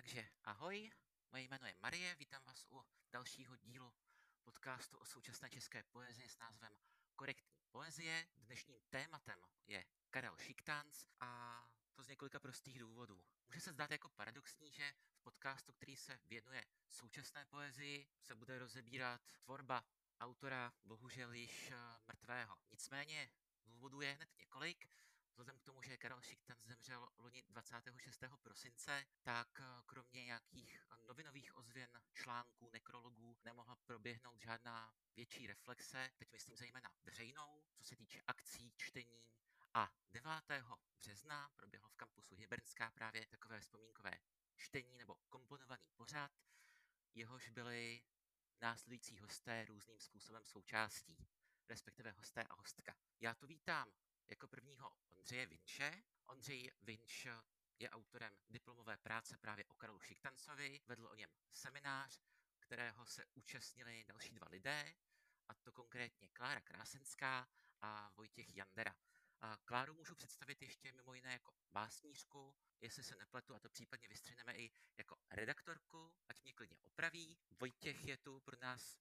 Takže ahoj, moje jméno je Marie, vítám vás u dalšího dílu podcastu o současné české poezii s názvem Korektní poezie. Dnešním tématem je Karel Šiktánc a to z několika prostých důvodů. Může se zdát jako paradoxní, že v podcastu, který se věnuje současné poezii, se bude rozebírat tvorba autora bohužel již eh, mrtvého. Nicméně důvodů je hned několik. Vzhledem k tomu, že Karel Šiktan zemřel loni 26. prosince, tak eh, kromě nějakých novinových ozvěn, článků, nekrologů nemohla proběhnout žádná větší reflexe, teď myslím zejména veřejnou, co se týče akcí, čtení. A 9. března proběhlo v kampusu Hybernská právě takové vzpomínkové čtení nebo komponovaný pořad, jehož byly následující hosté různým způsobem součástí, respektive hosté a hostka. Já tu vítám jako prvního Ondřeje Vinče. Ondřej Vinč je autorem diplomové práce právě o Karlu Šiktancovi, vedl o něm seminář, kterého se účastnili další dva lidé, a to konkrétně Klára Krásenská a Vojtěch Jandera. A Kláru můžu představit ještě mimo jiné jako básnířku, jestli se nepletu, a to případně vystřeneme i jako redaktorku, ať mě klidně opraví. Vojtěch je tu pro nás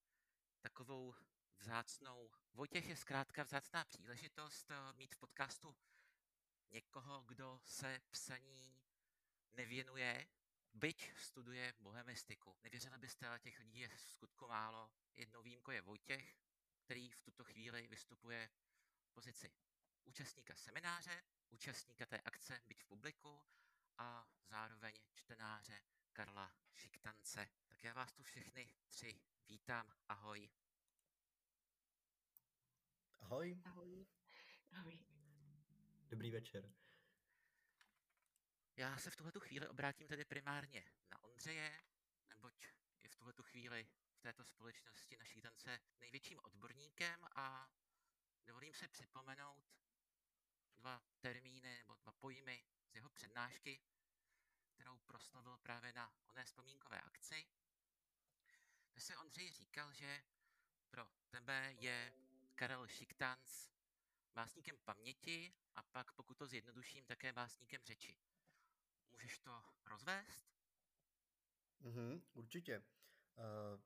takovou vzácnou. Vojtěch je zkrátka vzácná příležitost eh, mít v podcastu někoho, kdo se psaní nevěnuje, byť studuje bohemistiku. Nevěřili byste, ale těch lidí je v skutku málo. Jednou výjimkou je Vojtěch, který v tuto chvíli vystupuje v pozici účastníka semináře, účastníka té akce Byť v publiku a zároveň čtenáře Karla Šiktance. Tak já vás tu všechny tři vítám. Ahoj. Ahoj. Ahoj. Ahoj. Dobrý večer. Já se v tuhle chvíli obrátím tedy primárně na Ondřeje, neboť je v tuhle chvíli v této společnosti naší tance největším odborníkem a dovolím se připomenout dva termíny nebo dva pojmy z jeho přednášky, kterou proslovil právě na oné vzpomínkové akci. Kde se Ondřej říkal, že pro tebe je Karel Šiktanc básníkem paměti a pak, pokud to zjednoduším, také básníkem řeči. Můžeš to rozvést? Mhm, určitě. Uh,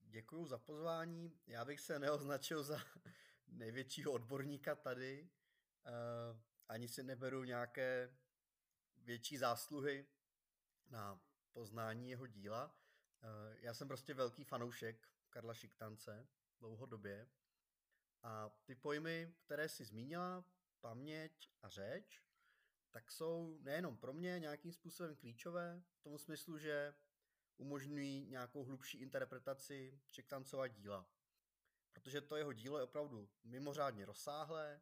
děkuju za pozvání. Já bych se neoznačil za největšího odborníka tady. Uh, ani si neberu nějaké větší zásluhy na poznání jeho díla. Uh, já jsem prostě velký fanoušek Karla Šiktance dlouhodobě. A ty pojmy, které si zmínila, paměť a řeč, tak jsou nejenom pro mě nějakým způsobem klíčové, v tom smyslu, že umožňují nějakou hlubší interpretaci Čektancova díla. Protože to jeho dílo je opravdu mimořádně rozsáhlé,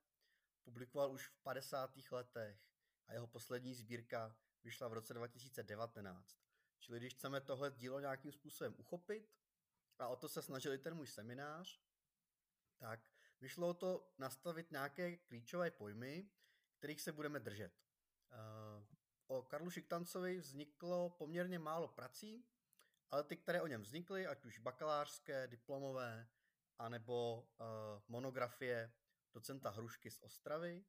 publikoval už v 50. letech a jeho poslední sbírka vyšla v roce 2019. Čili když chceme tohle dílo nějakým způsobem uchopit, a o to se snažili ten můj seminář, tak vyšlo to nastavit nějaké klíčové pojmy, kterých se budeme držet. Eh, o Karlu Šiktancovi vzniklo poměrně málo prací, ale ty, které o něm vznikly, ať už bakalářské, diplomové, anebo uh, monografie docenta Hrušky z Ostravy,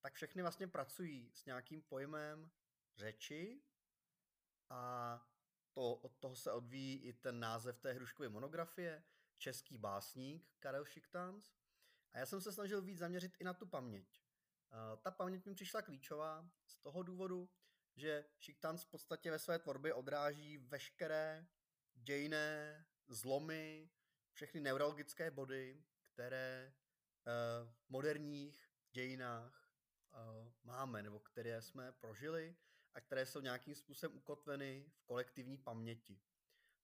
tak všechny vlastně pracují s nějakým pojmem řeči a to, od toho se odvíjí i ten název té Hruškovy monografie, český básník Karel Šiktanc. A já jsem se snažil víc zaměřit i na tu paměť. Uh, ta paměť mi přišla klíčová z toho důvodu, že Šiktanc v podstatě ve své tvorbě odráží veškeré dějné zlomy, všechny neurologické body, které uh, v moderních dějinách uh, máme, nebo které jsme prožili a které jsou nějakým způsobem ukotveny v kolektivní paměti.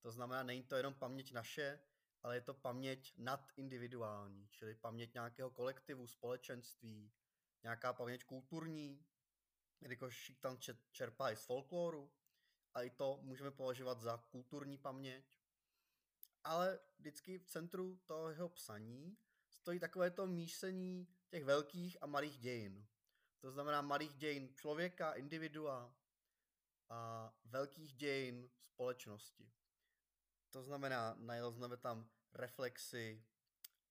To znamená, není to jenom paměť naše, ale je to paměť nadindividuální, čili paměť nějakého kolektivu, společenství, nějaká paměť kulturní, jelikož tam čerpá i z folkloru, a i to můžeme považovat za kulturní paměť. Ale vždycky v centru toho jeho psaní stojí takové to mísení těch velkých a malých dějin. To znamená malých dějin člověka, individua a velkých dějin společnosti. To znamená, nalezneme tam reflexy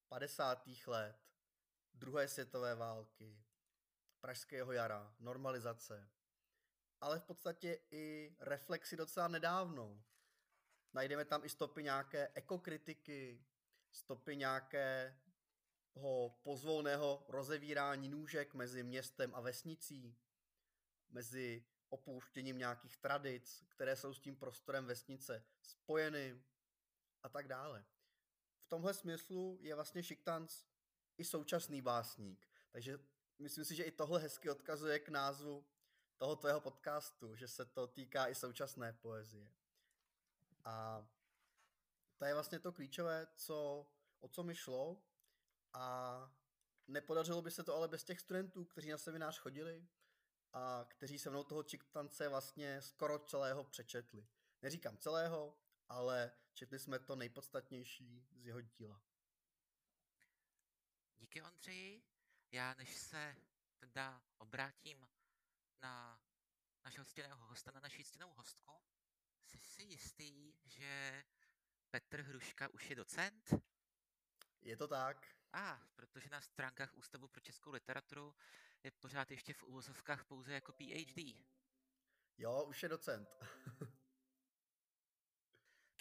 50. let, druhé světové války, pražského jara, normalizace, ale v podstatě i reflexi docela nedávnou. Najdeme tam i stopy nějaké ekokritiky, stopy nějakého pozvolného rozevírání nůžek mezi městem a vesnicí, mezi opouštěním nějakých tradic, které jsou s tím prostorem vesnice spojeny a tak dále. V tomhle smyslu je vlastně Šiktanc i současný básník. Takže myslím si, že i tohle hezky odkazuje k názvu toho tvého podcastu, že se to týká i současné poezie. A to je vlastně to klíčové, co, o co mi šlo a nepodařilo by se to ale bez těch studentů, kteří na seminář chodili a kteří se mnou toho čiktance vlastně skoro celého přečetli. Neříkám celého, ale četli jsme to nejpodstatnější z jeho díla. Díky Ondřeji. Já než se teda obrátím na našeho stěného hosta, na naší stěnou hostku, jsi si jistý, že Petr Hruška už je docent? Je to tak. A, protože na stránkách Ústavu pro českou literaturu je pořád ještě v úvozovkách pouze jako PhD. Jo, už je docent.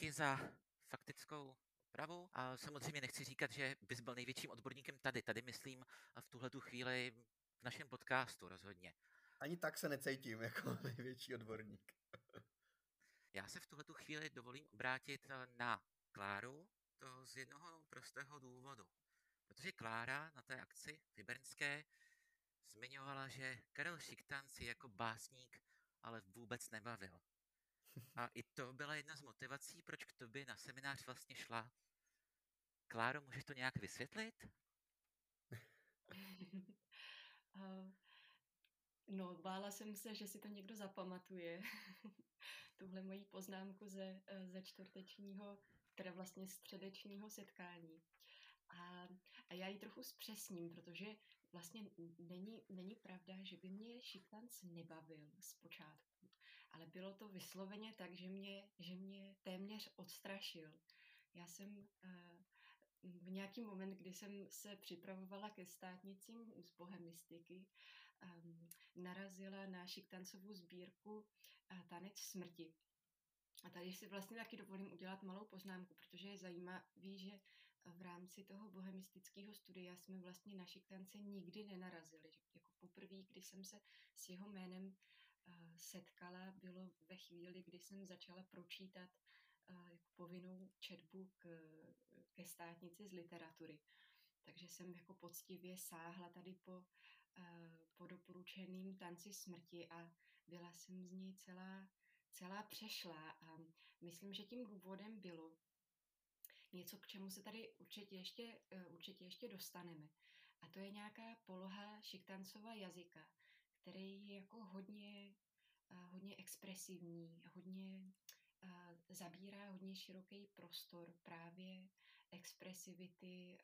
Díky za faktickou opravu. A samozřejmě nechci říkat, že bys byl největším odborníkem tady. Tady myslím v tuhle tu chvíli v našem podcastu rozhodně. Ani tak se necítím jako největší odborník. Já se v tuhle tu chvíli dovolím obrátit na Kláru, to z jednoho prostého důvodu. Protože Klára na té akci Vybernské zmiňovala, že Karel Šiktan si jako básník ale vůbec nebavil. A i to byla jedna z motivací, proč k tobě na seminář vlastně šla. Kláro, můžeš to nějak vysvětlit? no, bála jsem se, že si to někdo zapamatuje. Tuhle moji poznámku ze, eh, ze čtvrtečního, teda vlastně středečního setkání. A, a já ji trochu zpřesním, protože vlastně není, není pravda, že by mě Šiklanc nebavil zpočátku, ale bylo to vysloveně tak, že mě, že mě téměř odstrašil. Já jsem uh, v nějaký moment, kdy jsem se připravovala ke státnicím z bohemistiky, um, narazila na Šiktancovou sbírku uh, Tanec smrti. A tady si vlastně taky dovolím udělat malou poznámku, protože je zajímavý, že v rámci toho bohemistického studia jsme vlastně na Šiktance nikdy nenarazili. Jako poprvé, kdy jsem se s jeho jménem setkala, bylo ve chvíli, kdy jsem začala pročítat uh, jako povinnou četbu k, ke státnici z literatury. Takže jsem jako poctivě sáhla tady po, uh, po doporučeným tanci smrti a byla jsem z ní celá, celá přešla. A myslím, že tím důvodem bylo, něco, k čemu se tady určitě ještě, eh, určitě ještě dostaneme. A to je nějaká poloha šiktancova jazyka, který je jako hodně, eh, hodně expresivní, hodně eh, zabírá hodně široký prostor právě expresivity,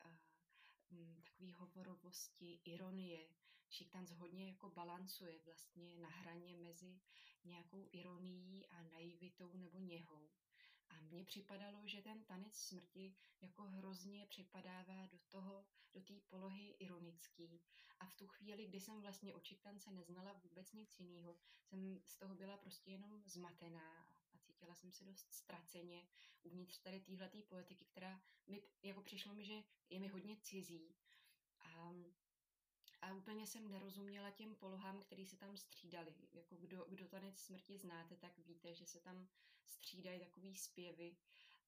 mm, takové hovorovosti, ironie. Šiktanc hodně jako balancuje vlastně na hraně mezi nějakou ironií a naivitou nebo něhou. Mně připadalo, že ten tanec smrti jako hrozně připadává do toho, do té polohy ironický. A v tu chvíli, kdy jsem vlastně o Čiktance neznala vůbec nic jiného, jsem z toho byla prostě jenom zmatená a cítila jsem se dost ztraceně uvnitř tady téhleté poetiky, která mi jako přišlo mi, že je mi hodně cizí. A a úplně jsem nerozuměla těm polohám, které se tam střídaly. Jako kdo, kdo tanec smrti znáte, tak víte, že se tam střídají takový zpěvy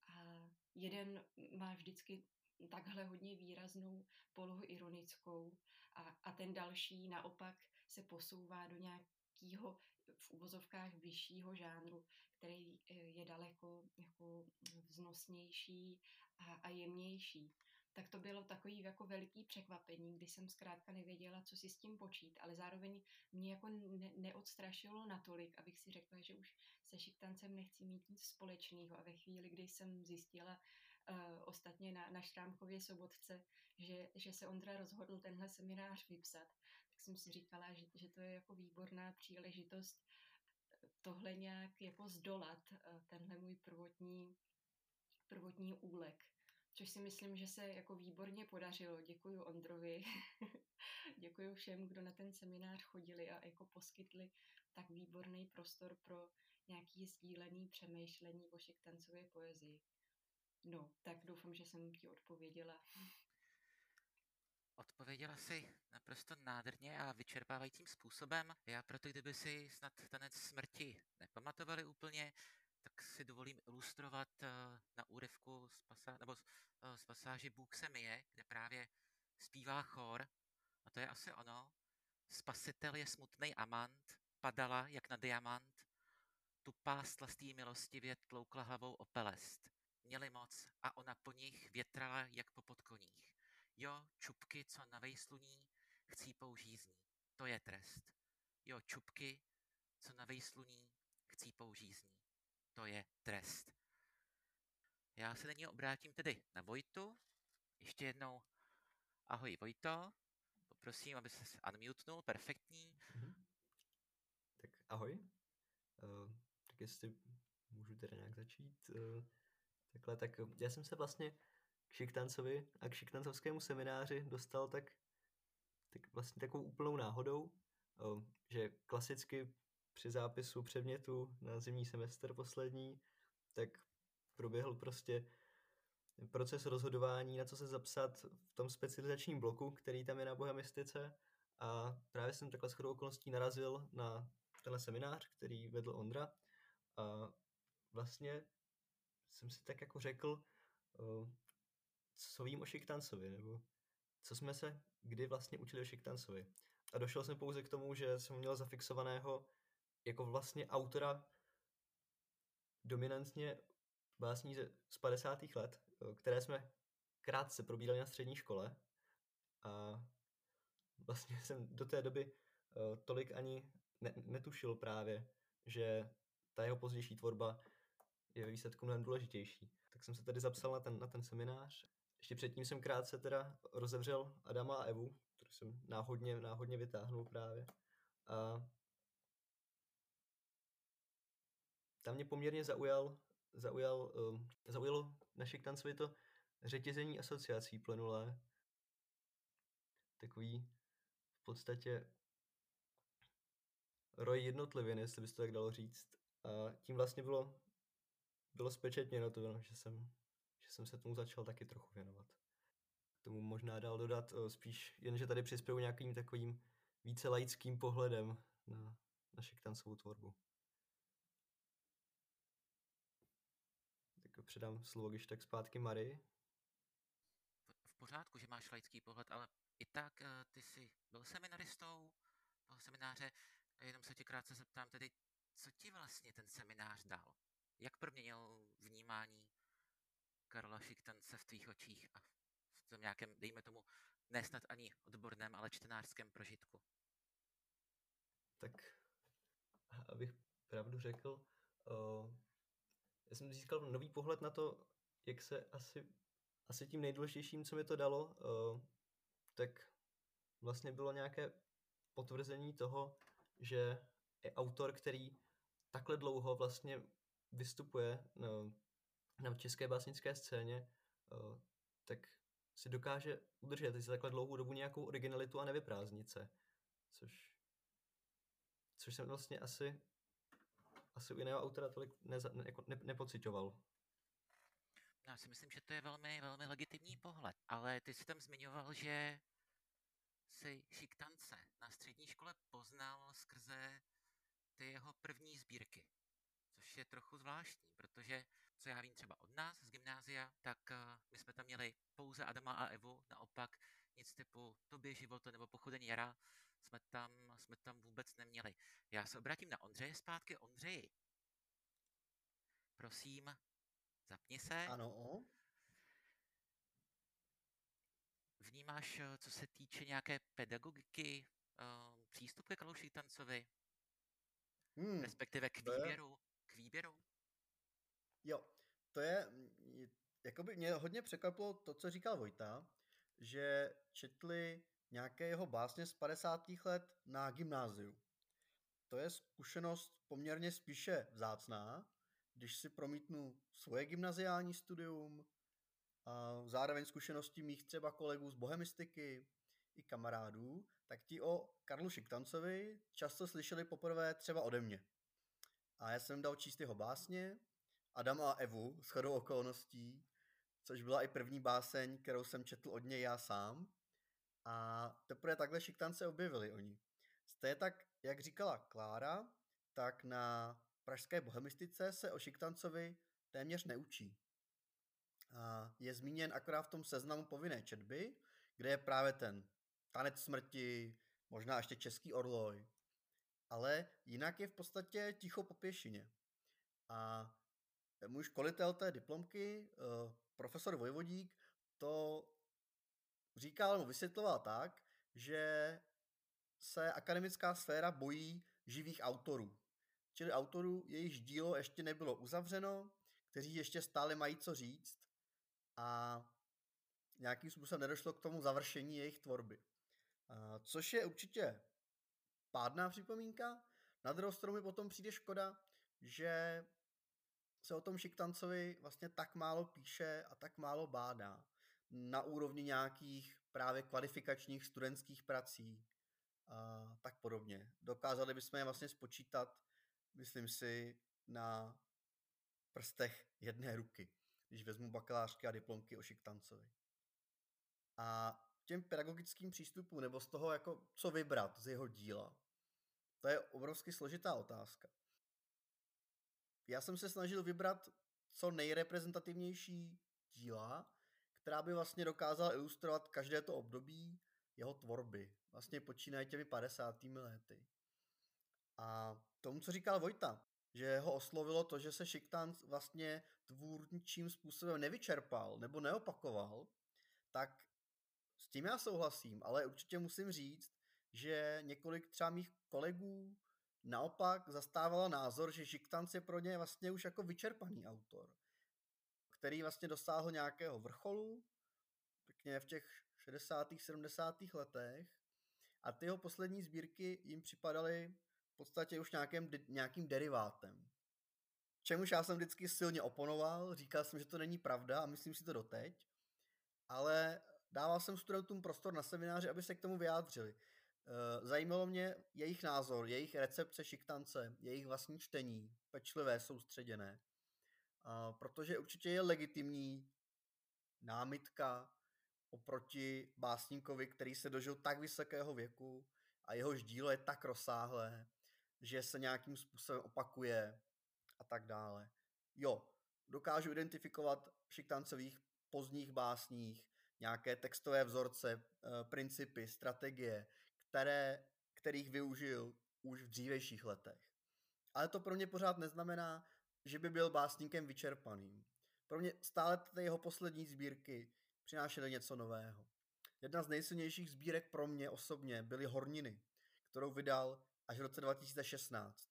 a jeden má vždycky takhle hodně výraznou polohu ironickou a, a ten další naopak se posouvá do nějakého v uvozovkách vyššího žánru, který eh, je daleko jako vznosnější a, a jemnější tak to bylo takový jako veliký překvapení, kdy jsem zkrátka nevěděla, co si s tím počít, ale zároveň mě jako ne- neodstrašilo natolik, abych si řekla, že už se šiktancem nechci mít nic společného. A ve chvíli, kdy jsem zjistila uh, ostatně na, na Šrámkově sobotce, že, že se Ondra rozhodl tenhle seminář vypsat, tak jsem si říkala, že, že to je jako výborná příležitost eh, tohle nějak jako zdolat, uh, tenhle můj prvotní, prvotní úlek což si myslím, že se jako výborně podařilo. Děkuji Ondrovi, děkuji všem, kdo na ten seminář chodili a jako poskytli tak výborný prostor pro nějaký sdílený přemýšlení o Šiktancově poezii. No, tak doufám, že jsem ti odpověděla. Odpověděla si naprosto nádherně a vyčerpávajícím způsobem. Já proto, kdyby si snad tanec smrti nepamatovali úplně, tak si dovolím ilustrovat eh, na úryvku z, pasa, nebo z, eh, z pasáži Bůh se myje, kde právě zpívá chor, a to je asi ono. Spasitel je smutný amant, padala jak na diamant, tupá stlastý milostivě tloukla hlavou o pelest. Měli moc a ona po nich větrala jak po podkoních. Jo, čupky, co na vejsluní, chcí použízní. To je trest. Jo, čupky, co na vejsluní, chcí použízní. To je trest. Já se nyní obrátím tedy na Vojtu. Ještě jednou ahoj Vojto. Poprosím, aby se unmutenul, perfektní. Mm-hmm. Tak ahoj. Uh, tak jestli můžu teda nějak začít. Uh, takhle, tak já jsem se vlastně k Šiktancovi a k Šiktancovskému semináři dostal tak, tak vlastně takovou úplnou náhodou, že klasicky při zápisu předmětu na zimní semestr poslední, tak proběhl prostě proces rozhodování, na co se zapsat v tom specializačním bloku, který tam je na bohemistice. A právě jsem takhle shodou okolností narazil na tenhle seminář, který vedl Ondra. A vlastně jsem si tak jako řekl, co vím o Šiktancovi, nebo co jsme se kdy vlastně učili o Šiktancovi. A došel jsem pouze k tomu, že jsem měl zafixovaného jako vlastně autora dominantně básní z 50. let, které jsme krátce probírali na střední škole a vlastně jsem do té doby tolik ani ne- netušil právě, že ta jeho pozdější tvorba je výsledku mnohem důležitější. Tak jsem se tedy zapsal na ten, na ten seminář ještě předtím jsem krátce teda rozevřel Adama a Evu, kterou jsem náhodně, náhodně vytáhnul právě. A tam mě poměrně zaujal, zaujal, um, zaujalo na Šiktancovi to řetězení asociací plenulé. Takový v podstatě roj jednotlivin, jestli by se to tak dalo říct. A tím vlastně bylo, bylo spečetněno to, že jsem jsem se tomu začal taky trochu věnovat. Tomu možná dál dodat eh, spíš jen, že tady přispěju nějakým takovým více laickým pohledem na, na šiktancovou tvorbu. Předám slovo když tak zpátky Marii. V pořádku, že máš laický pohled, ale i tak eh, ty jsi byl seminaristou toho semináře, jenom se tě krátce zeptám tedy, co ti vlastně ten seminář dal? Jak proměnil vnímání Karla Šiktance v tvých očích a v tom nějakém, dejme tomu, ne snad ani odborném, ale čtenářském prožitku? Tak, abych pravdu řekl, uh, já jsem získal nový pohled na to, jak se asi, asi tím nejdůležitějším, co mi to dalo, uh, tak vlastně bylo nějaké potvrzení toho, že je autor, který takhle dlouho vlastně vystupuje no, na české básnické scéně, uh, tak si dokáže udržet si takhle dlouhou dobu nějakou originalitu a nevyprázdnit se. Což, což jsem vlastně asi, asi u jiného autora tolik neza, ne, jako ne, nepocitoval. Já si myslím, že to je velmi, velmi legitimní pohled, ale ty jsi tam zmiňoval, že si šiktance na střední škole poznal skrze ty jeho první sbírky, což je trochu zvláštní, protože co já vím třeba od nás z gymnázia, tak uh, my jsme tam měli pouze Adama a Evu, naopak nic typu Tobě života nebo Pochodení jara jsme tam, jsme tam vůbec neměli. Já se obrátím na Ondřeje zpátky. Ondřeji, prosím, zapni se. Ano. Vnímáš, eh, co se týče nějaké pedagogiky, uh, přístup ke Kaluši Tancovi? Hmm, respektive k výběru, k výběru? Jo, to je, jakoby mě hodně překvapilo to, co říkal Vojta, že četli nějaké jeho básně z 50. let na gymnáziu. To je zkušenost poměrně spíše vzácná, když si promítnu svoje gymnaziální studium, a zároveň zkušenosti mých třeba kolegů z bohemistiky, i kamarádů, tak ti o Karlu Šiktancovi často slyšeli poprvé třeba ode mě. A já jsem dal číst jeho básně, Adama a Evu, s chodou okolností, což byla i první báseň, kterou jsem četl od něj já sám. A teprve takhle šiktance objevili oni. Stejně tak, jak říkala Klára, tak na pražské bohemistice se o Šiktancovi téměř neučí. A je zmíněn akorát v tom seznamu povinné četby, kde je právě ten tanec smrti, možná ještě český orloj, ale jinak je v podstatě ticho po pěšině. A můj školitel té diplomky, eh, profesor Vojvodík, to říkal nebo vysvětloval tak, že se akademická sféra bojí živých autorů. Čili autorů, jejichž dílo ještě nebylo uzavřeno, kteří ještě stále mají co říct a nějakým způsobem nedošlo k tomu završení jejich tvorby. Což je určitě pádná připomínka. Na druhou stranu mi potom přijde škoda, že se o tom Šiktancovi vlastně tak málo píše a tak málo bádá na úrovni nějakých právě kvalifikačních studentských prací a tak podobně. Dokázali bychom je vlastně spočítat, myslím si, na prstech jedné ruky, když vezmu bakalářky a diplomky o Šiktancovi. A těm pedagogickým přístupům, nebo z toho, jako, co vybrat z jeho díla, to je obrovsky složitá otázka. Já jsem se snažil vybrat co nejreprezentativnější díla, která by vlastně dokázala ilustrovat každé to období jeho tvorby. Vlastně počínají těmi 50. lety. A tomu, co říkal Vojta, že ho oslovilo to, že se Šiktan vlastně tvůrčím způsobem nevyčerpal nebo neopakoval, tak s tím já souhlasím, ale určitě musím říct, že několik třeba mých kolegů naopak zastávalo názor, že Žiktanc je pro ně vlastně už jako vyčerpaný autor, který vlastně dosáhl nějakého vrcholu, pěkně v těch 60. 70. letech a ty jeho poslední sbírky jim připadaly v podstatě už nějakým, nějakým derivátem. Čemuž já jsem vždycky silně oponoval, říkal jsem, že to není pravda a myslím si to doteď, ale dával jsem studentům prostor na semináři, aby se k tomu vyjádřili. Eh, zajímalo mě jejich názor, jejich recepce šiktance, jejich vlastní čtení, pečlivé, soustředěné. Protože určitě je legitimní námitka oproti básníkovi, který se dožil tak vysokého věku a jehož dílo je tak rozsáhlé, že se nějakým způsobem opakuje a tak dále. Jo, dokážu identifikovat v šiktancových pozdních básních nějaké textové vzorce, eh, principy, strategie, které, kterých využil už v dřívějších letech. Ale to pro mě pořád neznamená, že by byl básníkem vyčerpaným. Pro mě stále ty jeho poslední sbírky přinášely něco nového. Jedna z nejsilnějších sbírek pro mě osobně byly Horniny, kterou vydal až v roce 2016.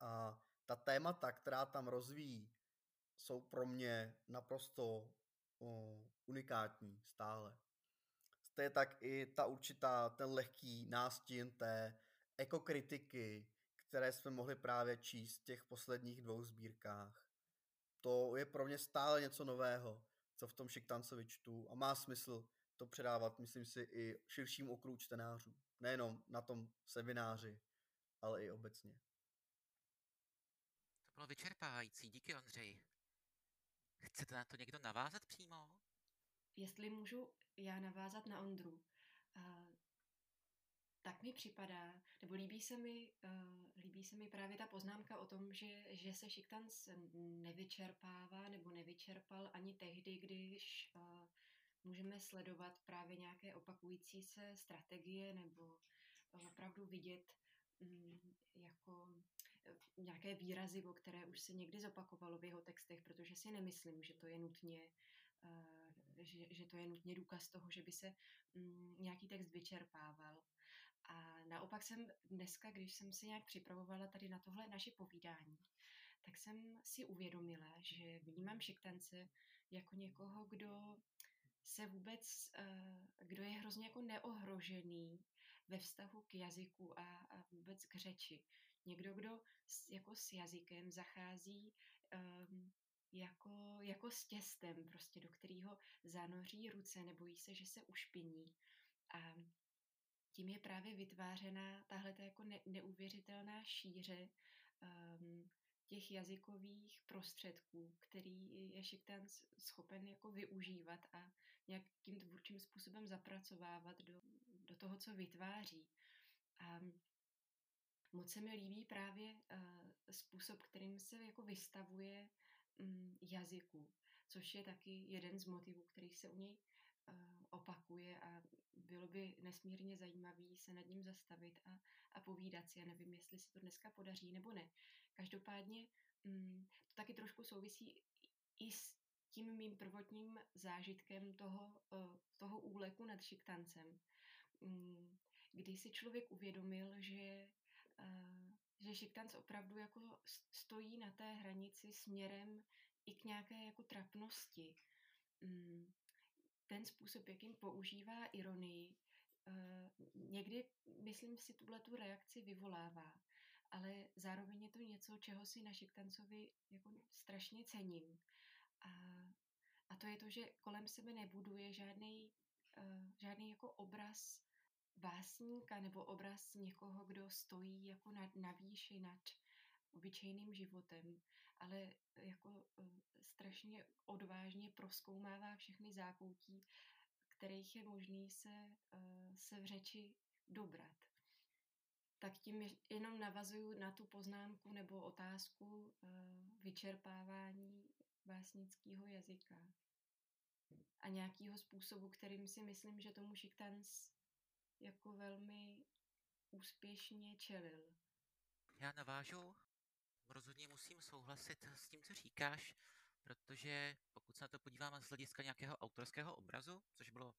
A ta témata, která tam rozvíjí, jsou pro mě naprosto o, unikátní stále. Stejně tak i ta určitá, ten lehký nástin té ekokritiky, které jsme mohli právě číst v těch posledních dvou sbírkách. To je pro mě stále něco nového, co v tom Šiktancovi čtu a má smysl to předávat, myslím si, i širším okruhu čtenářů. Nejenom na tom semináři, ale i obecně. To bylo vyčerpávající, díky Ondřej. Chcete na to někdo navázat přímo? Jestli můžu já navázat na Ondru, tak mi připadá, nebo líbí se mi, uh, líbí se mi právě ta poznámka o tom, že, že se Šiktanc nevyčerpává nebo nevyčerpal ani tehdy, když uh, můžeme sledovat právě nějaké opakující se strategie nebo opravdu vidět um, jako nějaké výrazy, o které už se někdy zopakovalo v jeho textech, protože si nemyslím, že to je nutně že, že to je nutně důkaz toho, že by se um, nějaký text vyčerpával. A naopak jsem dneska, když jsem se nějak připravovala tady na tohle naše povídání, tak jsem si uvědomila, že vnímám šiktance jako někoho, kdo se vůbec, uh, kdo je hrozně jako neohrožený ve vztahu k jazyku a, a vůbec k řeči. Někdo, kdo s, jako s jazykem zachází um, jako, jako s těstem, prostě do kterého zanoří ruce, nebojí se, že se ušpiní A tím je právě vytvářena tahle jako ne, neuvěřitelná šíře um, těch jazykových prostředků, který je Šiktan schopen jako využívat a nějakým tvůrčím způsobem zapracovávat do, do toho, co vytváří. A moc se mi líbí právě uh, způsob, kterým se jako vystavuje um, jazyku, což je taky jeden z motivů, který se u něj opakuje a bylo by nesmírně zajímavý se nad ním zastavit a, a povídat si. Já nevím, jestli se to dneska podaří nebo ne. Každopádně um, to taky trošku souvisí i s tím mým prvotním zážitkem toho, uh, toho úleku nad šiktancem, um, kdy si člověk uvědomil, že že Šiktanc opravdu jako stojí na té hranici směrem i k nějaké jako trapnosti. Ten způsob, jakým používá ironii, někdy, myslím si, tuhle tu reakci vyvolává, ale zároveň je to něco, čeho si na Šiktancovi jako strašně cením. A, a to je to, že kolem sebe nebuduje žádný, žádný jako obraz básníka nebo obraz někoho, kdo stojí jako na, na výši nad obyčejným životem, ale jako uh, strašně odvážně proskoumává všechny zákoutí, kterých je možný se, uh, se v řeči dobrat. Tak tím jenom navazuju na tu poznámku nebo otázku uh, vyčerpávání básnického jazyka a nějakého způsobu, kterým si myslím, že tomu Šiktans jako velmi úspěšně čelil. Já navážu, rozhodně musím souhlasit s tím, co říkáš, protože pokud se na to podíváme z hlediska nějakého autorského obrazu, což bylo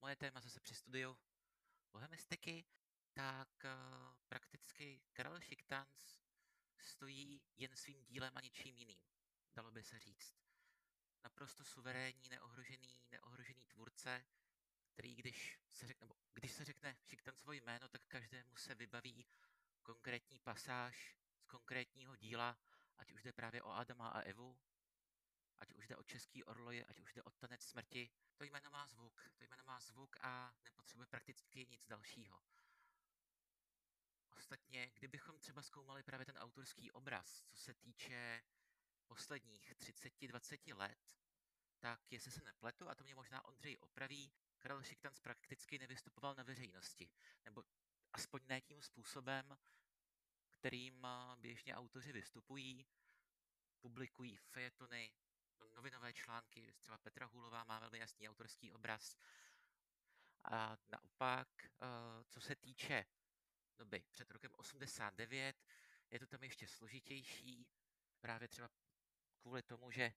moje téma zase při studiu bohemistiky, tak uh, prakticky Karel Šiktans stojí jen svým dílem a ničím jiným, dalo by se říct. Naprosto suverénní, neohrožený, neohrožený tvůrce, který když se řekne, když se řekne Šiktancovo jméno, tak každému se vybaví konkrétní pasáž konkrétního díla, ať už jde právě o Adama a Evu, ať už jde o Český orloje, ať už jde o Tanec smrti. To jméno má zvuk, to jméno má zvuk a nepotřebuje prakticky nic dalšího. Ostatně, kdybychom třeba zkoumali právě ten autorský obraz, co se týče posledních 30-20 let, tak jestli se nepletu, a to mě možná Ondřej opraví, Karel Šiktans prakticky nevystupoval na veřejnosti, nebo aspoň ne tím způsobem, kterým běžně autoři vystupují, publikují fejetony, novinové články, třeba Petra Hulová má velmi jasný autorský obraz. A naopak, co se týče doby před rokem 89, je to tam ještě složitější, právě třeba kvůli tomu, že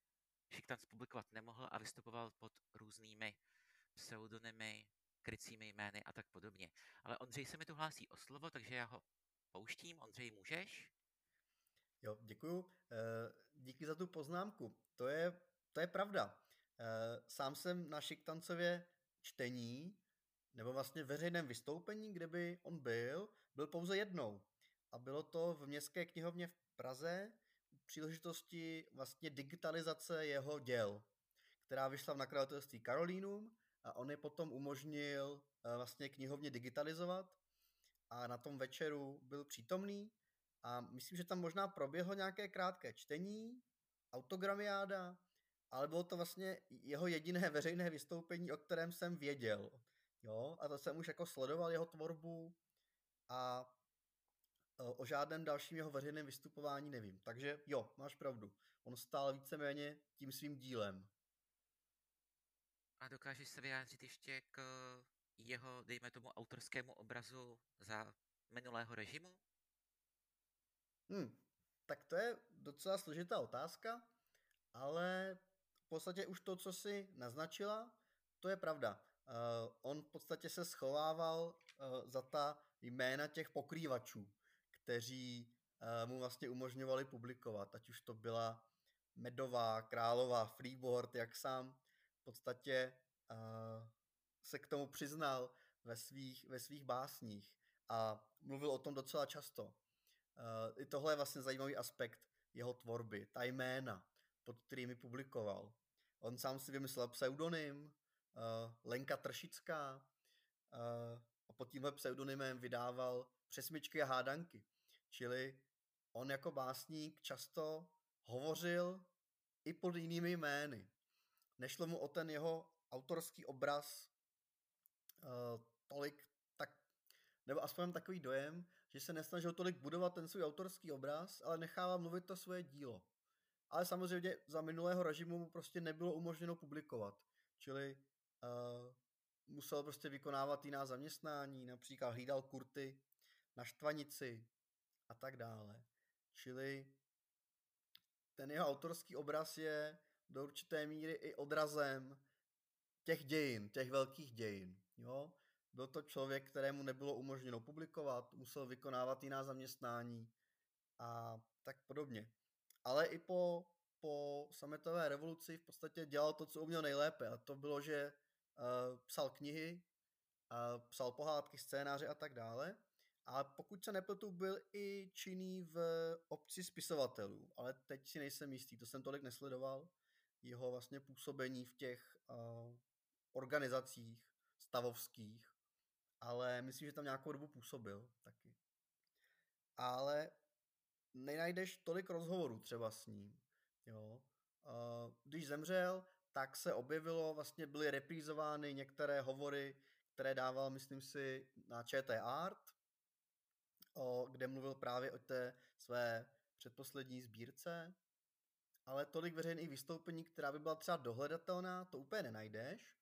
Šiktans publikovat nemohl a vystupoval pod různými pseudonymy, krycími jmény a tak podobně. Ale Ondřej se mi tu hlásí o slovo, takže já ho pouštím. Ondřej, můžeš? Jo, děkuju. Eh, díky za tu poznámku. To je, to je pravda. Eh, sám jsem na Šiktancově čtení, nebo vlastně veřejném vystoupení, kde by on byl, byl pouze jednou. A bylo to v Městské knihovně v Praze příležitosti vlastně digitalizace jeho děl, která vyšla v nakladatelství Karolínum a on je potom umožnil eh, vlastně knihovně digitalizovat a na tom večeru byl přítomný a myslím, že tam možná proběhlo nějaké krátké čtení, autogramiáda, ale bylo to vlastně jeho jediné veřejné vystoupení, o kterém jsem věděl. Jo, a to jsem už jako sledoval jeho tvorbu a eh, o žádném dalším jeho veřejném vystupování nevím. Takže jo, máš pravdu. On stál víceméně tím svým dílem. A dokážeš se vyjádřit ještě k jeho, dejme tomu, autorskému obrazu za minulého režimu? Hmm, tak to je docela složitá otázka, ale v podstatě už to, co si naznačila, to je pravda. Uh, on v podstatě se schovával uh, za ta jména těch pokrývačů, kteří uh, mu vlastně umožňovali publikovat, ať už to byla Medová, Králová, Freeboard, jak sám podstatě uh, se k tomu přiznal ve svých, ve svých básních a mluvil o tom docela často. Uh, I tohle je vlastně zajímavý aspekt jeho tvorby, ta jména, pod kterými publikoval. On sám si vymyslel pseudonym, uh, Lenka Tršická, a pod tímhle pseudonymem vydával přesmičky a hádanky. Čili on jako básník často hovořil i pod jinými jmény. Nešlo mu o ten jeho autorský obraz uh, tolik, tak, nebo aspoň takový dojem, že se nesnažil tolik budovat ten svůj autorský obraz, ale nechával mluvit to svoje dílo. Ale samozřejmě za minulého režimu mu prostě nebylo umožněno publikovat. Čili uh, musel prostě vykonávat jiná zaměstnání, například hlídal kurty na štvanici a tak dále. Čili ten jeho autorský obraz je do určité míry i odrazem těch dějin, těch velkých dějin. Jo? Byl to člověk, kterému nebylo umožněno publikovat, musel vykonávat jiná zaměstnání a tak podobně. Ale i po, po sametové revoluci v podstatě dělal to, co uměl nejlépe a to bylo, že uh, psal knihy, uh, psal pohádky, scénáře a tak dále. A pokud se nepletu, byl i činný v obci spisovatelů, ale teď si nejsem jistý, to jsem tolik nesledoval, jeho vlastně působení v těch uh, organizacích stavovských, ale myslím, že tam nějakou dobu působil taky. Ale nenajdeš tolik rozhovorů třeba s ním. Jo. Když zemřel, tak se objevilo, vlastně byly reprízovány některé hovory, které dával, myslím si, na ČT Art, kde mluvil právě o té své předposlední sbírce, ale tolik veřejných vystoupení, která by byla třeba dohledatelná, to úplně nenajdeš.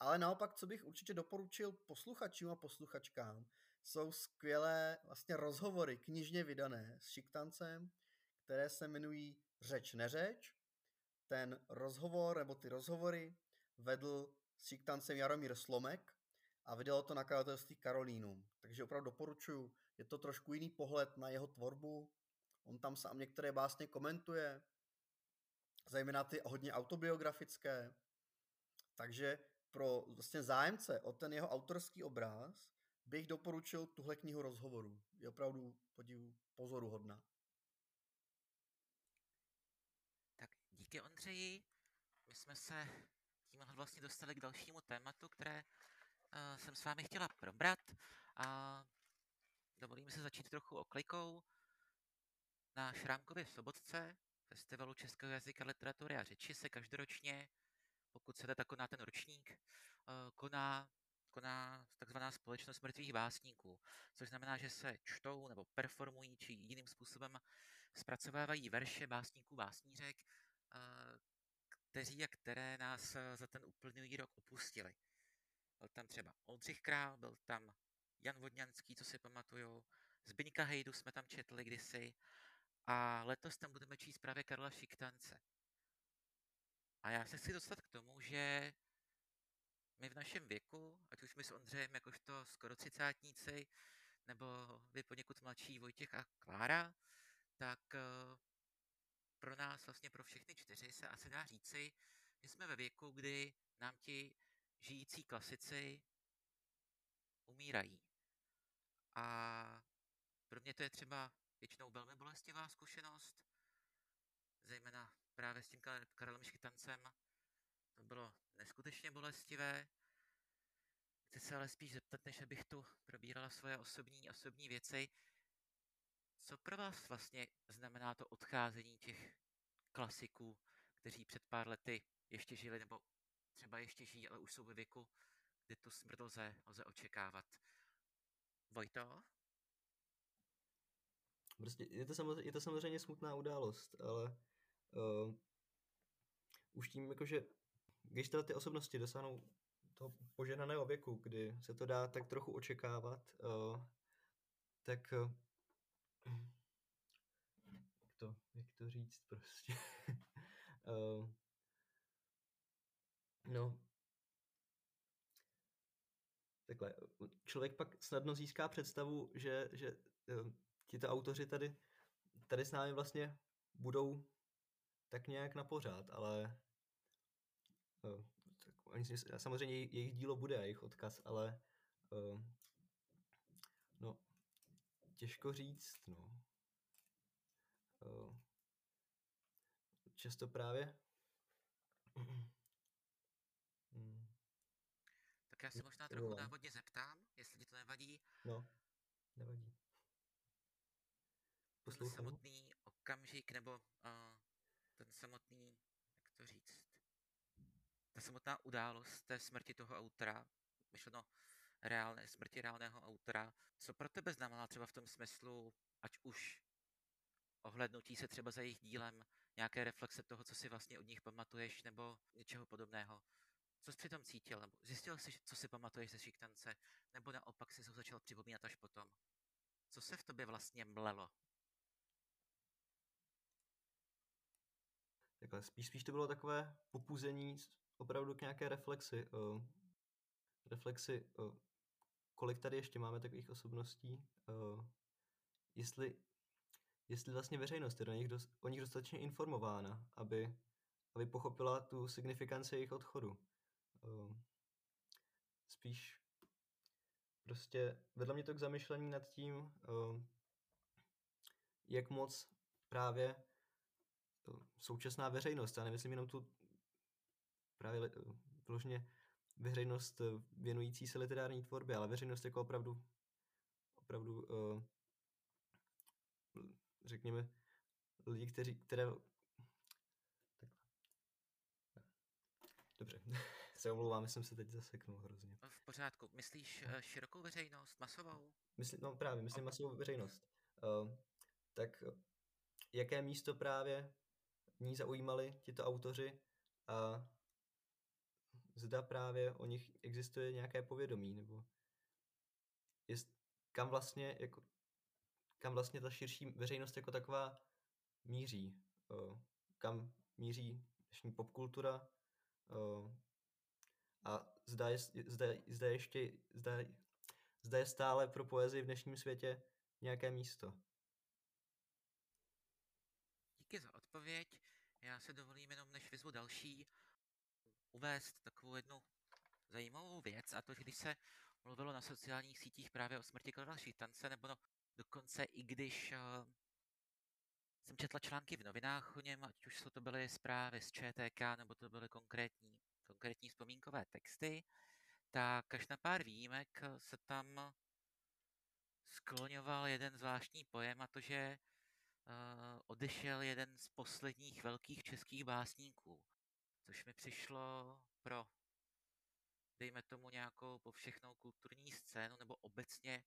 Ale naopak, co bych určitě doporučil posluchačům a posluchačkám, jsou skvělé vlastně rozhovory knižně vydané s Šiktancem, které se jmenují Řeč neřeč. Ten rozhovor, nebo ty rozhovory vedl s Šiktancem Jaromír Slomek a vydalo to nakladatelství Karolínum. Takže opravdu doporučuji. Je to trošku jiný pohled na jeho tvorbu. On tam sám některé básně komentuje, zejména ty hodně autobiografické. Takže pro vlastně zájemce o ten jeho autorský obraz bych doporučil tuhle knihu rozhovoru. Je opravdu podivu pozoruhodná. Tak díky Ondřeji. My jsme se tímhle vlastně dostali k dalšímu tématu, které uh, jsem s vámi chtěla probrat a dovolím se začít trochu oklikou. Na Šrámkově sobotce, festivalu českého jazyka, literatury a řeči se každoročně pokud se tak koná ten ročník, eh, koná, koná takzvaná společnost mrtvých básníků, což znamená, že se čtou nebo performují či jiným způsobem zpracovávají verše básníků, básnířek, eh, kteří a které nás eh, za ten úplný rok opustili. Byl tam třeba Oldřich Král, byl tam Jan Vodňanský, co si pamatuju, Zbyňka Hejdu jsme tam četli kdysi a letos tam budeme číst právě Karla Šiktance. A já se chci dostat k tomu, že my v našem věku, ať už my s Ondřejem jakožto skoro třicátníci, nebo vy poněkud mladší Vojtěch a Klára, tak eh, pro nás, vlastně pro všechny čtyři, se asi dá říci, že jsme ve věku, kdy nám ti žijící klasici umírají. A pro mě to je třeba většinou velmi bolestivá zkušenost, zejména právě s tím Karelem Škytancem. To bylo neskutečně bolestivé. Chci se ale spíš zeptat, než abych tu probírala svoje osobní, osobní věci. Co pro vás vlastně znamená to odcházení těch klasiků, kteří před pár lety ještě žili, nebo třeba ještě žijí, ale už jsou ve věku, kdy tu smrt lze, lze očekávat. Vojto? Prostě je to, samozřejmě, je to samozřejmě smutná událost, ale uh, už tím, jakože když ty osobnosti dosáhnou toho poženaného věku, kdy se to dá tak trochu očekávat, uh, tak uh, jak, to, jak to říct prostě. uh, no, takhle, člověk pak snadno získá představu, že, že tito autoři tady, tady s námi vlastně budou tak nějak na pořád, ale uh, tak, samozřejmě jejich dílo bude a jejich odkaz, ale uh, no, těžko říct, no. Uh, často právě hmm. Tak já se možná trochu návodně zeptám, jestli ti to nevadí. No, nevadí. Poslouchám. Ten samotný okamžik, nebo uh, ten samotný, jak to říct, ta samotná událost té smrti toho autora, myšleno reálné, smrti reálného autora, co pro tebe znamená třeba v tom smyslu, ať už ohlednutí se třeba za jejich dílem, nějaké reflexe toho, co si vlastně od nich pamatuješ, nebo něčeho podobného. Co jsi přitom cítil? Nebo zjistil jsi, co si pamatuješ ze šiktance? Nebo naopak si ho začal připomínat až potom? Co se v tobě vlastně mlelo? Takhle, spíš, spíš to bylo takové popuzení opravdu k nějaké reflexi. Uh, reflexi, uh, kolik tady ještě máme takových osobností, uh, jestli, jestli vlastně veřejnost je do nich dost, o nich dostatečně informována, aby, aby pochopila tu signifikanci jejich odchodu. Uh, spíš prostě vedle mě to k zamyšlení nad tím, uh, jak moc právě současná veřejnost, já nemyslím jenom tu právě vložně veřejnost věnující se literární tvorbě, ale veřejnost jako opravdu opravdu uh, řekněme lidi, kteří, které Dobře, se omlouvám, jsem se teď zaseknul hrozně. V pořádku. Myslíš uh, širokou veřejnost, masovou? Myslím, no právě, myslím masovou veřejnost. Uh, tak jaké místo právě ní zaujímali tito autoři a zda právě o nich existuje nějaké povědomí, nebo jest, kam vlastně jako kam vlastně ta širší veřejnost jako taková míří, uh, kam míří dnešní popkultura uh, a zda je, zda, zda ještě zda, zda je stále pro poezii v dnešním světě nějaké místo. Díky za odpověď. Já se dovolím jenom, než vyzvu další, uvést takovou jednu zajímavou věc, a to, že když se mluvilo na sociálních sítích právě o smrti Karla Šítance, nebo no, dokonce i když uh, jsem četla články v novinách o něm, ať už to byly zprávy z ČTK, nebo to byly konkrétní, konkrétní vzpomínkové texty, tak až na pár výjimek se tam skloňoval jeden zvláštní pojem, a to, že odešel jeden z posledních velkých českých básníků, což mi přišlo pro, dejme tomu, nějakou povšechnou kulturní scénu nebo obecně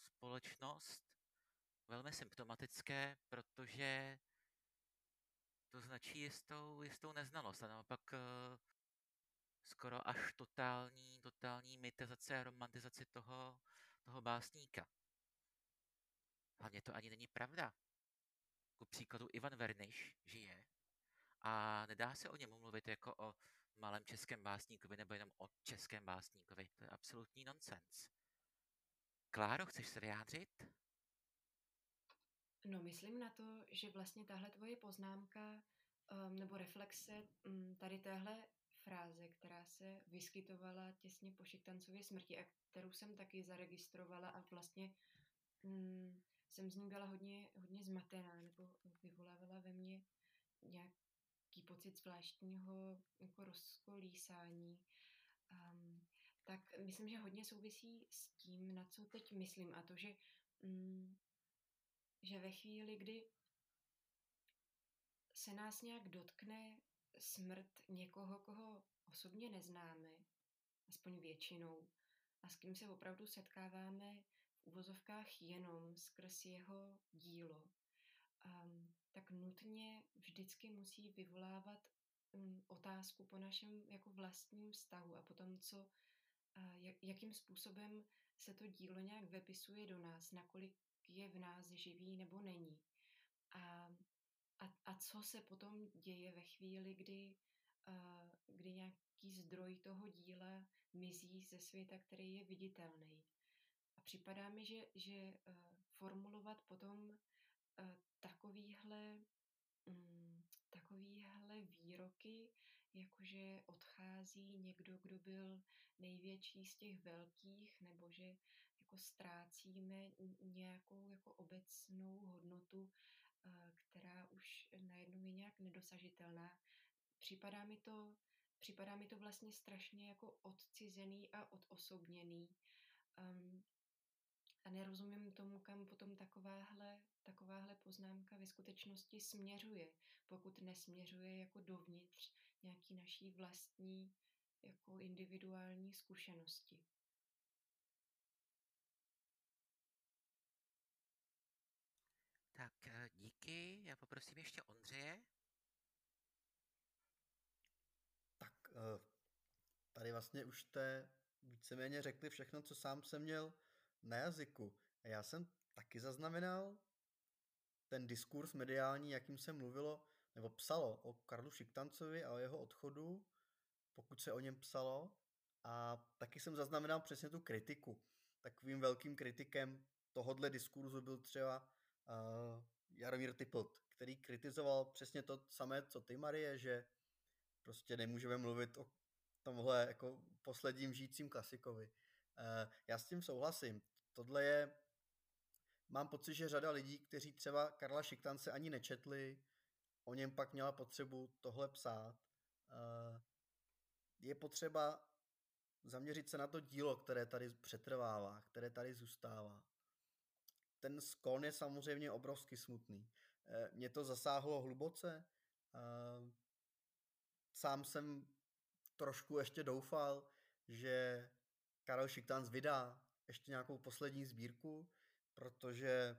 společnost velmi symptomatické, protože to značí jistou, jistou neznalost a naopak uh, skoro až totální, totální mitizace a romantizaci toho, toho básníka. Hlavně to ani není pravda. Ku příkladu Ivan Verniš žije a nedá se o něm mluvit jako o malém českém básníkovi nebo jenom o českém básníkovi. To je absolutní nonsens. Kláro, chceš se vyjádřit? No, myslím na to, že vlastně tahle tvoje poznámka um, nebo reflexe um, tady téhle fráze, která se vyskytovala těsně po Šiktancově smrti a kterou jsem taky zaregistrovala a vlastně um, jsem z ní byla hodně, hodně zmatená nebo vyvolávala ve mně nějaký pocit zvláštního jako rozkolísání. Um, tak myslím, že hodně souvisí s tím, na co teď myslím a to, že, um, že ve chvíli, kdy se nás nějak dotkne smrt někoho, koho osobně neznáme, aspoň většinou, a s kým se opravdu setkáváme uvozovkách jenom skrz jeho dílo, um, tak nutně vždycky musí vyvolávat um, otázku po našem jako vlastním vztahu a potom, co, uh, jak, jakým způsobem se to dílo nějak vepisuje do nás, nakolik je v nás živý nebo není. A, a, a co se potom děje ve chvíli, kdy, uh, kdy nějaký zdroj toho díla mizí ze světa, který je viditelný. Připadá mi, že, že uh, formulovat potom uh, takovýhle, um, takovýhle výroky, jakože odchází někdo, kdo byl největší z těch velkých, nebo že jako ztrácíme nějakou jako obecnou hodnotu, uh, která už najednou je nějak nedosažitelná. Připadá mi to připadá mi to vlastně strašně jako odcizený a odosobněný. Um, a nerozumím tomu, kam potom takováhle, takováhle poznámka ve skutečnosti směřuje, pokud nesměřuje jako dovnitř nějaký naší vlastní jako individuální zkušenosti. Tak eh, díky, já poprosím ještě Ondřeje. Tak eh, tady vlastně už jste víceméně řekli všechno, co sám jsem měl na jazyku. A já jsem taky zaznamenal ten diskurs mediální, jakým se mluvilo, nebo psalo o Karlu Šiktancovi a o jeho odchodu, pokud se o něm psalo. A taky jsem zaznamenal přesně tu kritiku. Takovým velkým kritikem tohodle diskurzu byl třeba uh, Jaromír Typlt, který kritizoval přesně to samé, co ty, Marie, že prostě nemůžeme mluvit o tomhle jako posledním žijícím klasikovi. Uh, já s tím souhlasím. Tohle je, mám pocit, že řada lidí, kteří třeba Karla Šiktance ani nečetli, o něm pak měla potřebu tohle psát. Uh, je potřeba zaměřit se na to dílo, které tady přetrvává, které tady zůstává. Ten skon je samozřejmě obrovsky smutný. Eh, mě to zasáhlo hluboce. Eh, sám jsem trošku ještě doufal, že Karel Šiktans vydá ještě nějakou poslední sbírku, protože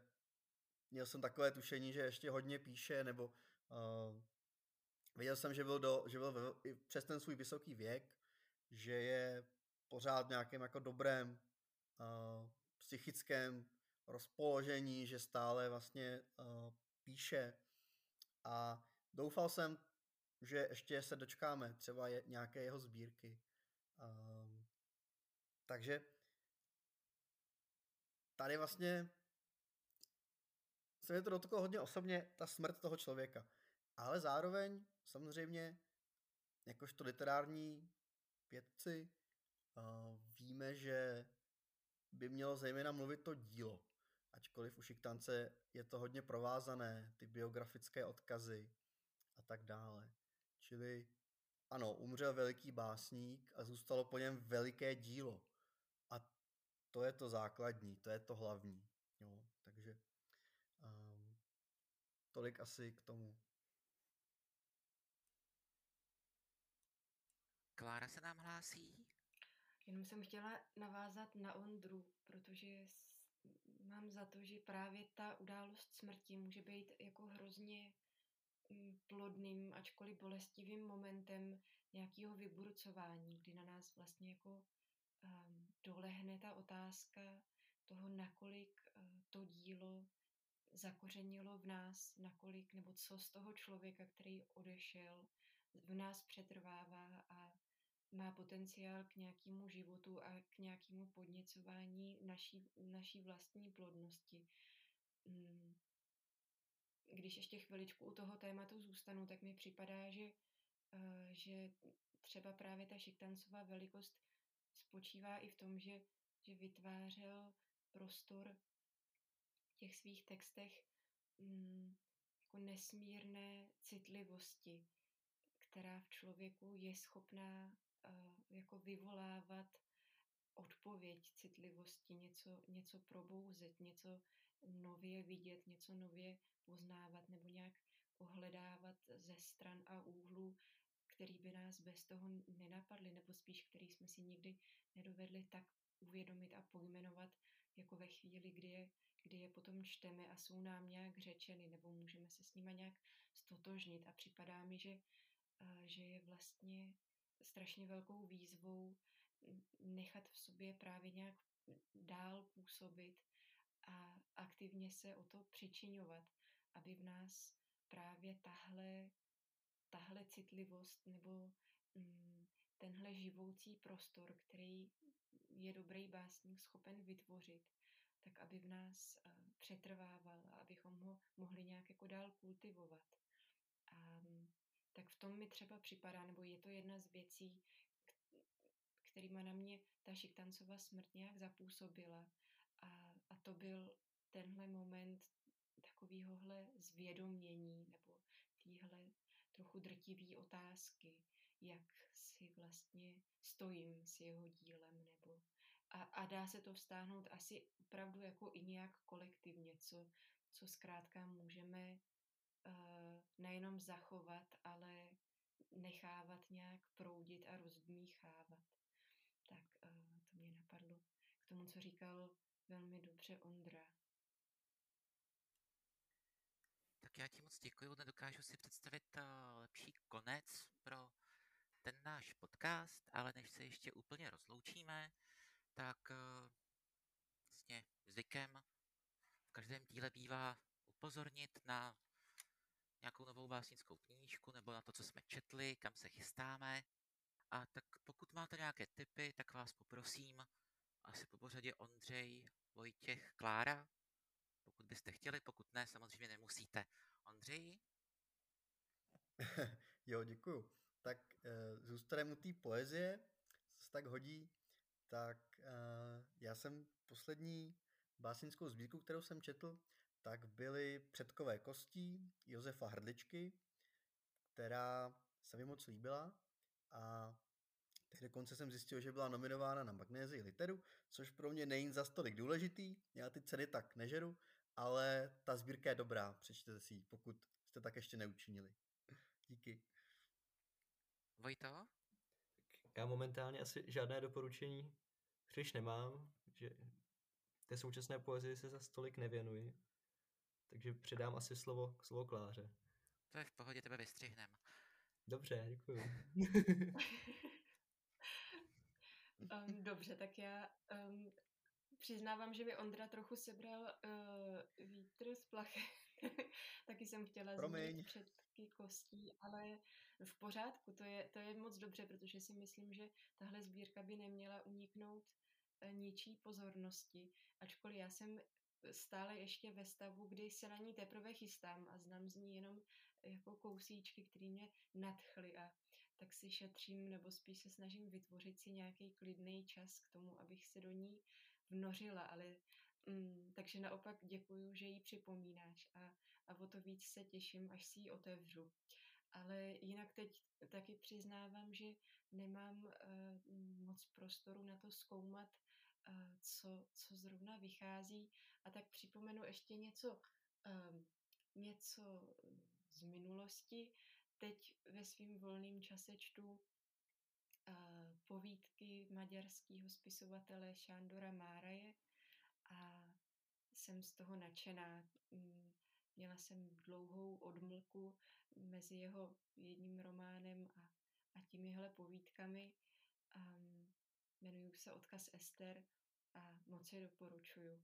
měl jsem takové tušení, že ještě hodně píše, nebo uh, viděl jsem, že byl, do, že byl v, i přes ten svůj vysoký věk, že je pořád v nějakém jako dobrém uh, psychickém rozpoložení, že stále vlastně uh, píše a doufal jsem, že ještě se dočkáme třeba je, nějaké jeho sbírky. Uh, takže tady vlastně se mě to dotklo hodně osobně, ta smrt toho člověka. Ale zároveň samozřejmě, jakožto literární vědci, uh, víme, že by mělo zejména mluvit to dílo. Ačkoliv u Šiktance je to hodně provázané, ty biografické odkazy a tak dále. Čili ano, umřel veliký básník a zůstalo po něm veliké dílo. To je to základní, to je to hlavní. Jo, takže um, tolik asi k tomu. Klára se nám hlásí. Jenom jsem chtěla navázat na Ondru, protože mám za to, že právě ta událost smrti může být jako hrozně mm, plodným, ačkoliv bolestivým momentem nějakého vyburcování, kdy na nás vlastně jako um, dolehne ta otázka toho, nakolik uh, to dílo zakořenilo v nás, nakolik nebo co z toho člověka, který odešel, v nás přetrvává a má potenciál k nějakému životu a k nějakému podněcování naší, naší vlastní plodnosti. Mm. Když ještě chviličku u toho tématu zůstanu, tak mi připadá, že, eh, že třeba právě ta šiktancová velikost spočívá i v tom, že, že vytvářel prostor v těch svých textech mm, jako nesmírné citlivosti, která v člověku je schopná jako vyvolávat odpověď citlivosti, něco, něco probouzet, něco nově vidět, něco nově poznávat nebo nějak ohledávat ze stran a úhlů, který by nás bez toho nenapadly, nebo spíš který jsme si nikdy nedovedli tak uvědomit a pojmenovat, jako ve chvíli, kdy je, kdy je potom čteme a jsou nám nějak řečeny, nebo můžeme se s nima nějak stotožnit. A připadá mi, že, že je vlastně strašně velkou výzvou nechat v sobě právě nějak dál působit a aktivně se o to přičiňovat, aby v nás právě tahle, tahle citlivost nebo mm, tenhle živoucí prostor, který je dobrý básník schopen vytvořit, tak aby v nás uh, přetrvával a abychom ho mohli nějak jako dál kultivovat. A tak v tom mi třeba připadá, nebo je to jedna z věcí, kterýma na mě ta Šiktancova smrt nějak zapůsobila. A, a to byl tenhle moment takovýhohle zvědomění nebo týhle trochu drtivý otázky. jak si vlastně stojím s jeho dílem, nebo a, a dá se to vztáhnout asi opravdu jako i nějak kolektivně, co, co zkrátka můžeme uh, nejenom zachovat, ale nechávat nějak proudit a rozdmíchávat. Tak uh, to mě napadlo k tomu, co říkal velmi dobře Ondra. Tak já ti moc děkuji, nedokážu si představit uh, lepší konec pro ten náš podcast, ale než se ještě úplně rozloučíme, tak uh, vlastně zvykem v každém díle bývá upozornit na nějakou novou básnickou knížku nebo na to, co jsme četli, kam se chystáme. A tak pokud máte nějaké tipy, tak vás poprosím, asi po pořadě Ondřej, Vojtěch, Klára, byste chtěli, pokud ne, samozřejmě nemusíte. Ondřej? jo, děkuju. Tak e, zůstaneme u té poezie, co se tak hodí, tak e, já jsem poslední básnickou sbírku, kterou jsem četl, tak byly Předkové kostí Josefa Hrdličky, která se mi moc líbila a teď dokonce jsem zjistil, že byla nominována na Magnézii Literu, což pro mě není za stolik důležitý, já ty ceny tak nežeru, ale ta sbírka je dobrá, přečtěte si ji, pokud jste tak ještě neučinili. Díky. Vojto? Já momentálně asi žádné doporučení příliš nemám, že té současné poezii se za stolik nevěnuji, takže předám asi slovo, slovo Kláře. To je v pohodě, tebe vystřihnem. Dobře, děkuji. um, dobře, tak já um, přiznávám, že by Ondra trochu sebral uh, vítr z plachy. Taky jsem chtěla zmínit předky kostí, ale v pořádku, to je, to je moc dobře, protože si myslím, že tahle sbírka by neměla uniknout uh, ničí pozornosti, ačkoliv já jsem stále ještě ve stavu, kdy se na ní teprve chystám a znám z ní jenom jako kousíčky, které mě nadchly a tak si šetřím nebo spíš se snažím vytvořit si nějaký klidný čas k tomu, abych se do ní vnořila, ale mm, takže naopak děkuju, že ji připomínáš a, a o to víc se těším, až si ji otevřu. Ale jinak teď taky přiznávám, že nemám uh, moc prostoru na to zkoumat, uh, co, co zrovna vychází. A tak připomenu ještě něco, uh, něco z minulosti. Teď ve svém volném čase čtu povídky maďarského spisovatele Šándora Máraje a jsem z toho nadšená. Mm, měla jsem dlouhou odmlku mezi jeho jedním románem a, a těmihle povídkami. Um, jmenují se Odkaz Ester a moc je doporučuju.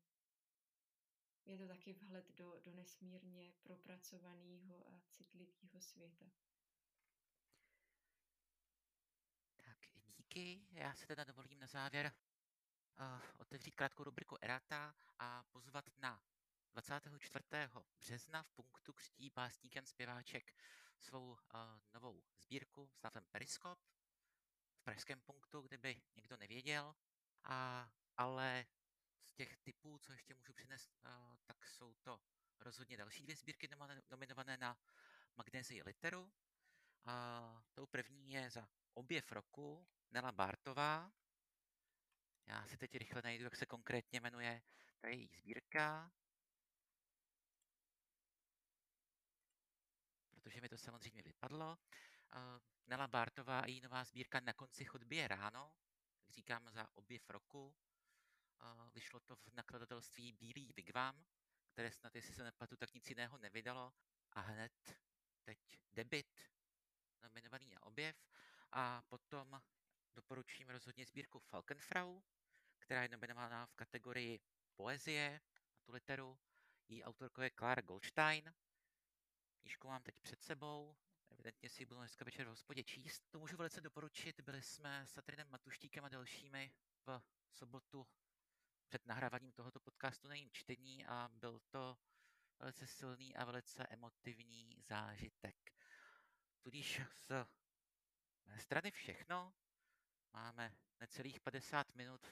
Je to taky vhled do, do nesmírně propracovaného a citlivého světa. Díky. Já se teda dovolím na závěr uh, otevřít krátkou rubriku Erata a pozvat na 24. března v punktu křtí básníkem zpěváček svou uh, novou sbírku s názvem Periskop v pražském punktu, kdyby někdo nevěděl. A, ale z těch typů, co ještě můžu přinést, uh, tak jsou to rozhodně další dvě sbírky nominované na Magnezii Literu. Uh, tou první je za objev roku Nela Bartová. Já si teď rychle najdu, jak se konkrétně jmenuje ta její sbírka. Protože mi to samozřejmě vypadlo. Uh, Nela Bartová a její nová sbírka Na konci chodby je ráno, jak říkám, za objev roku. Uh, vyšlo to v nakladatelství Bílý Vigvam, které snad, jestli se nepletu, tak nic jiného nevydalo. A hned teď debit nominovaný na objev. A potom doporučím rozhodně sbírku Falkenfrau, která je nominovaná v kategorii poezie na tu literu. Její autorkou je Clara Goldstein. Knížku mám teď před sebou, evidentně si ji budu dneska večer v hospodě číst. To můžu velice doporučit, byli jsme s Satrinem Matuštíkem a dalšími v sobotu před nahráváním tohoto podcastu na jejím čtení a byl to velice silný a velice emotivní zážitek. Tudíž z mé strany všechno. Máme necelých 50 minut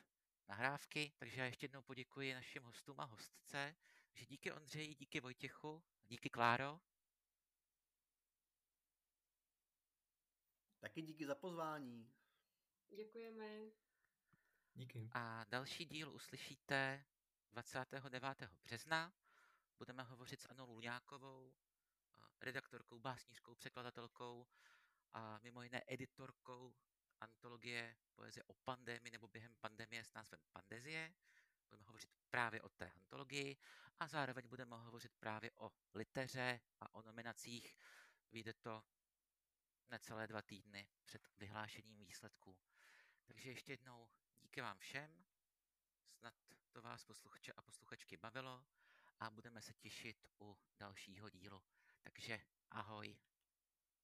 nahrávky, takže já ještě jednou poděkuji našim hostům a hostce. Že díky Ondřeji, díky Vojtěchu, díky Kláro. Tak Taky díky za pozvání. Děkujeme. Díky. A další díl uslyšíte 29. března. Budeme hovořit s Anou Luňákovou, redaktorkou, básnířkou, překladatelkou a mimo jiné editorkou antologie poezie o pandemii nebo během pandemie s názvem Pandezie. Budeme hovořit právě o té antologii a zároveň budeme hovořit právě o liteře a o nominacích. Vyjde to necelé dva týdny před vyhlášením výsledků. Takže ještě jednou díky vám všem. Snad to vás posluchače a posluchačky bavilo a budeme se těšit u dalšího dílu. Takže ahoj.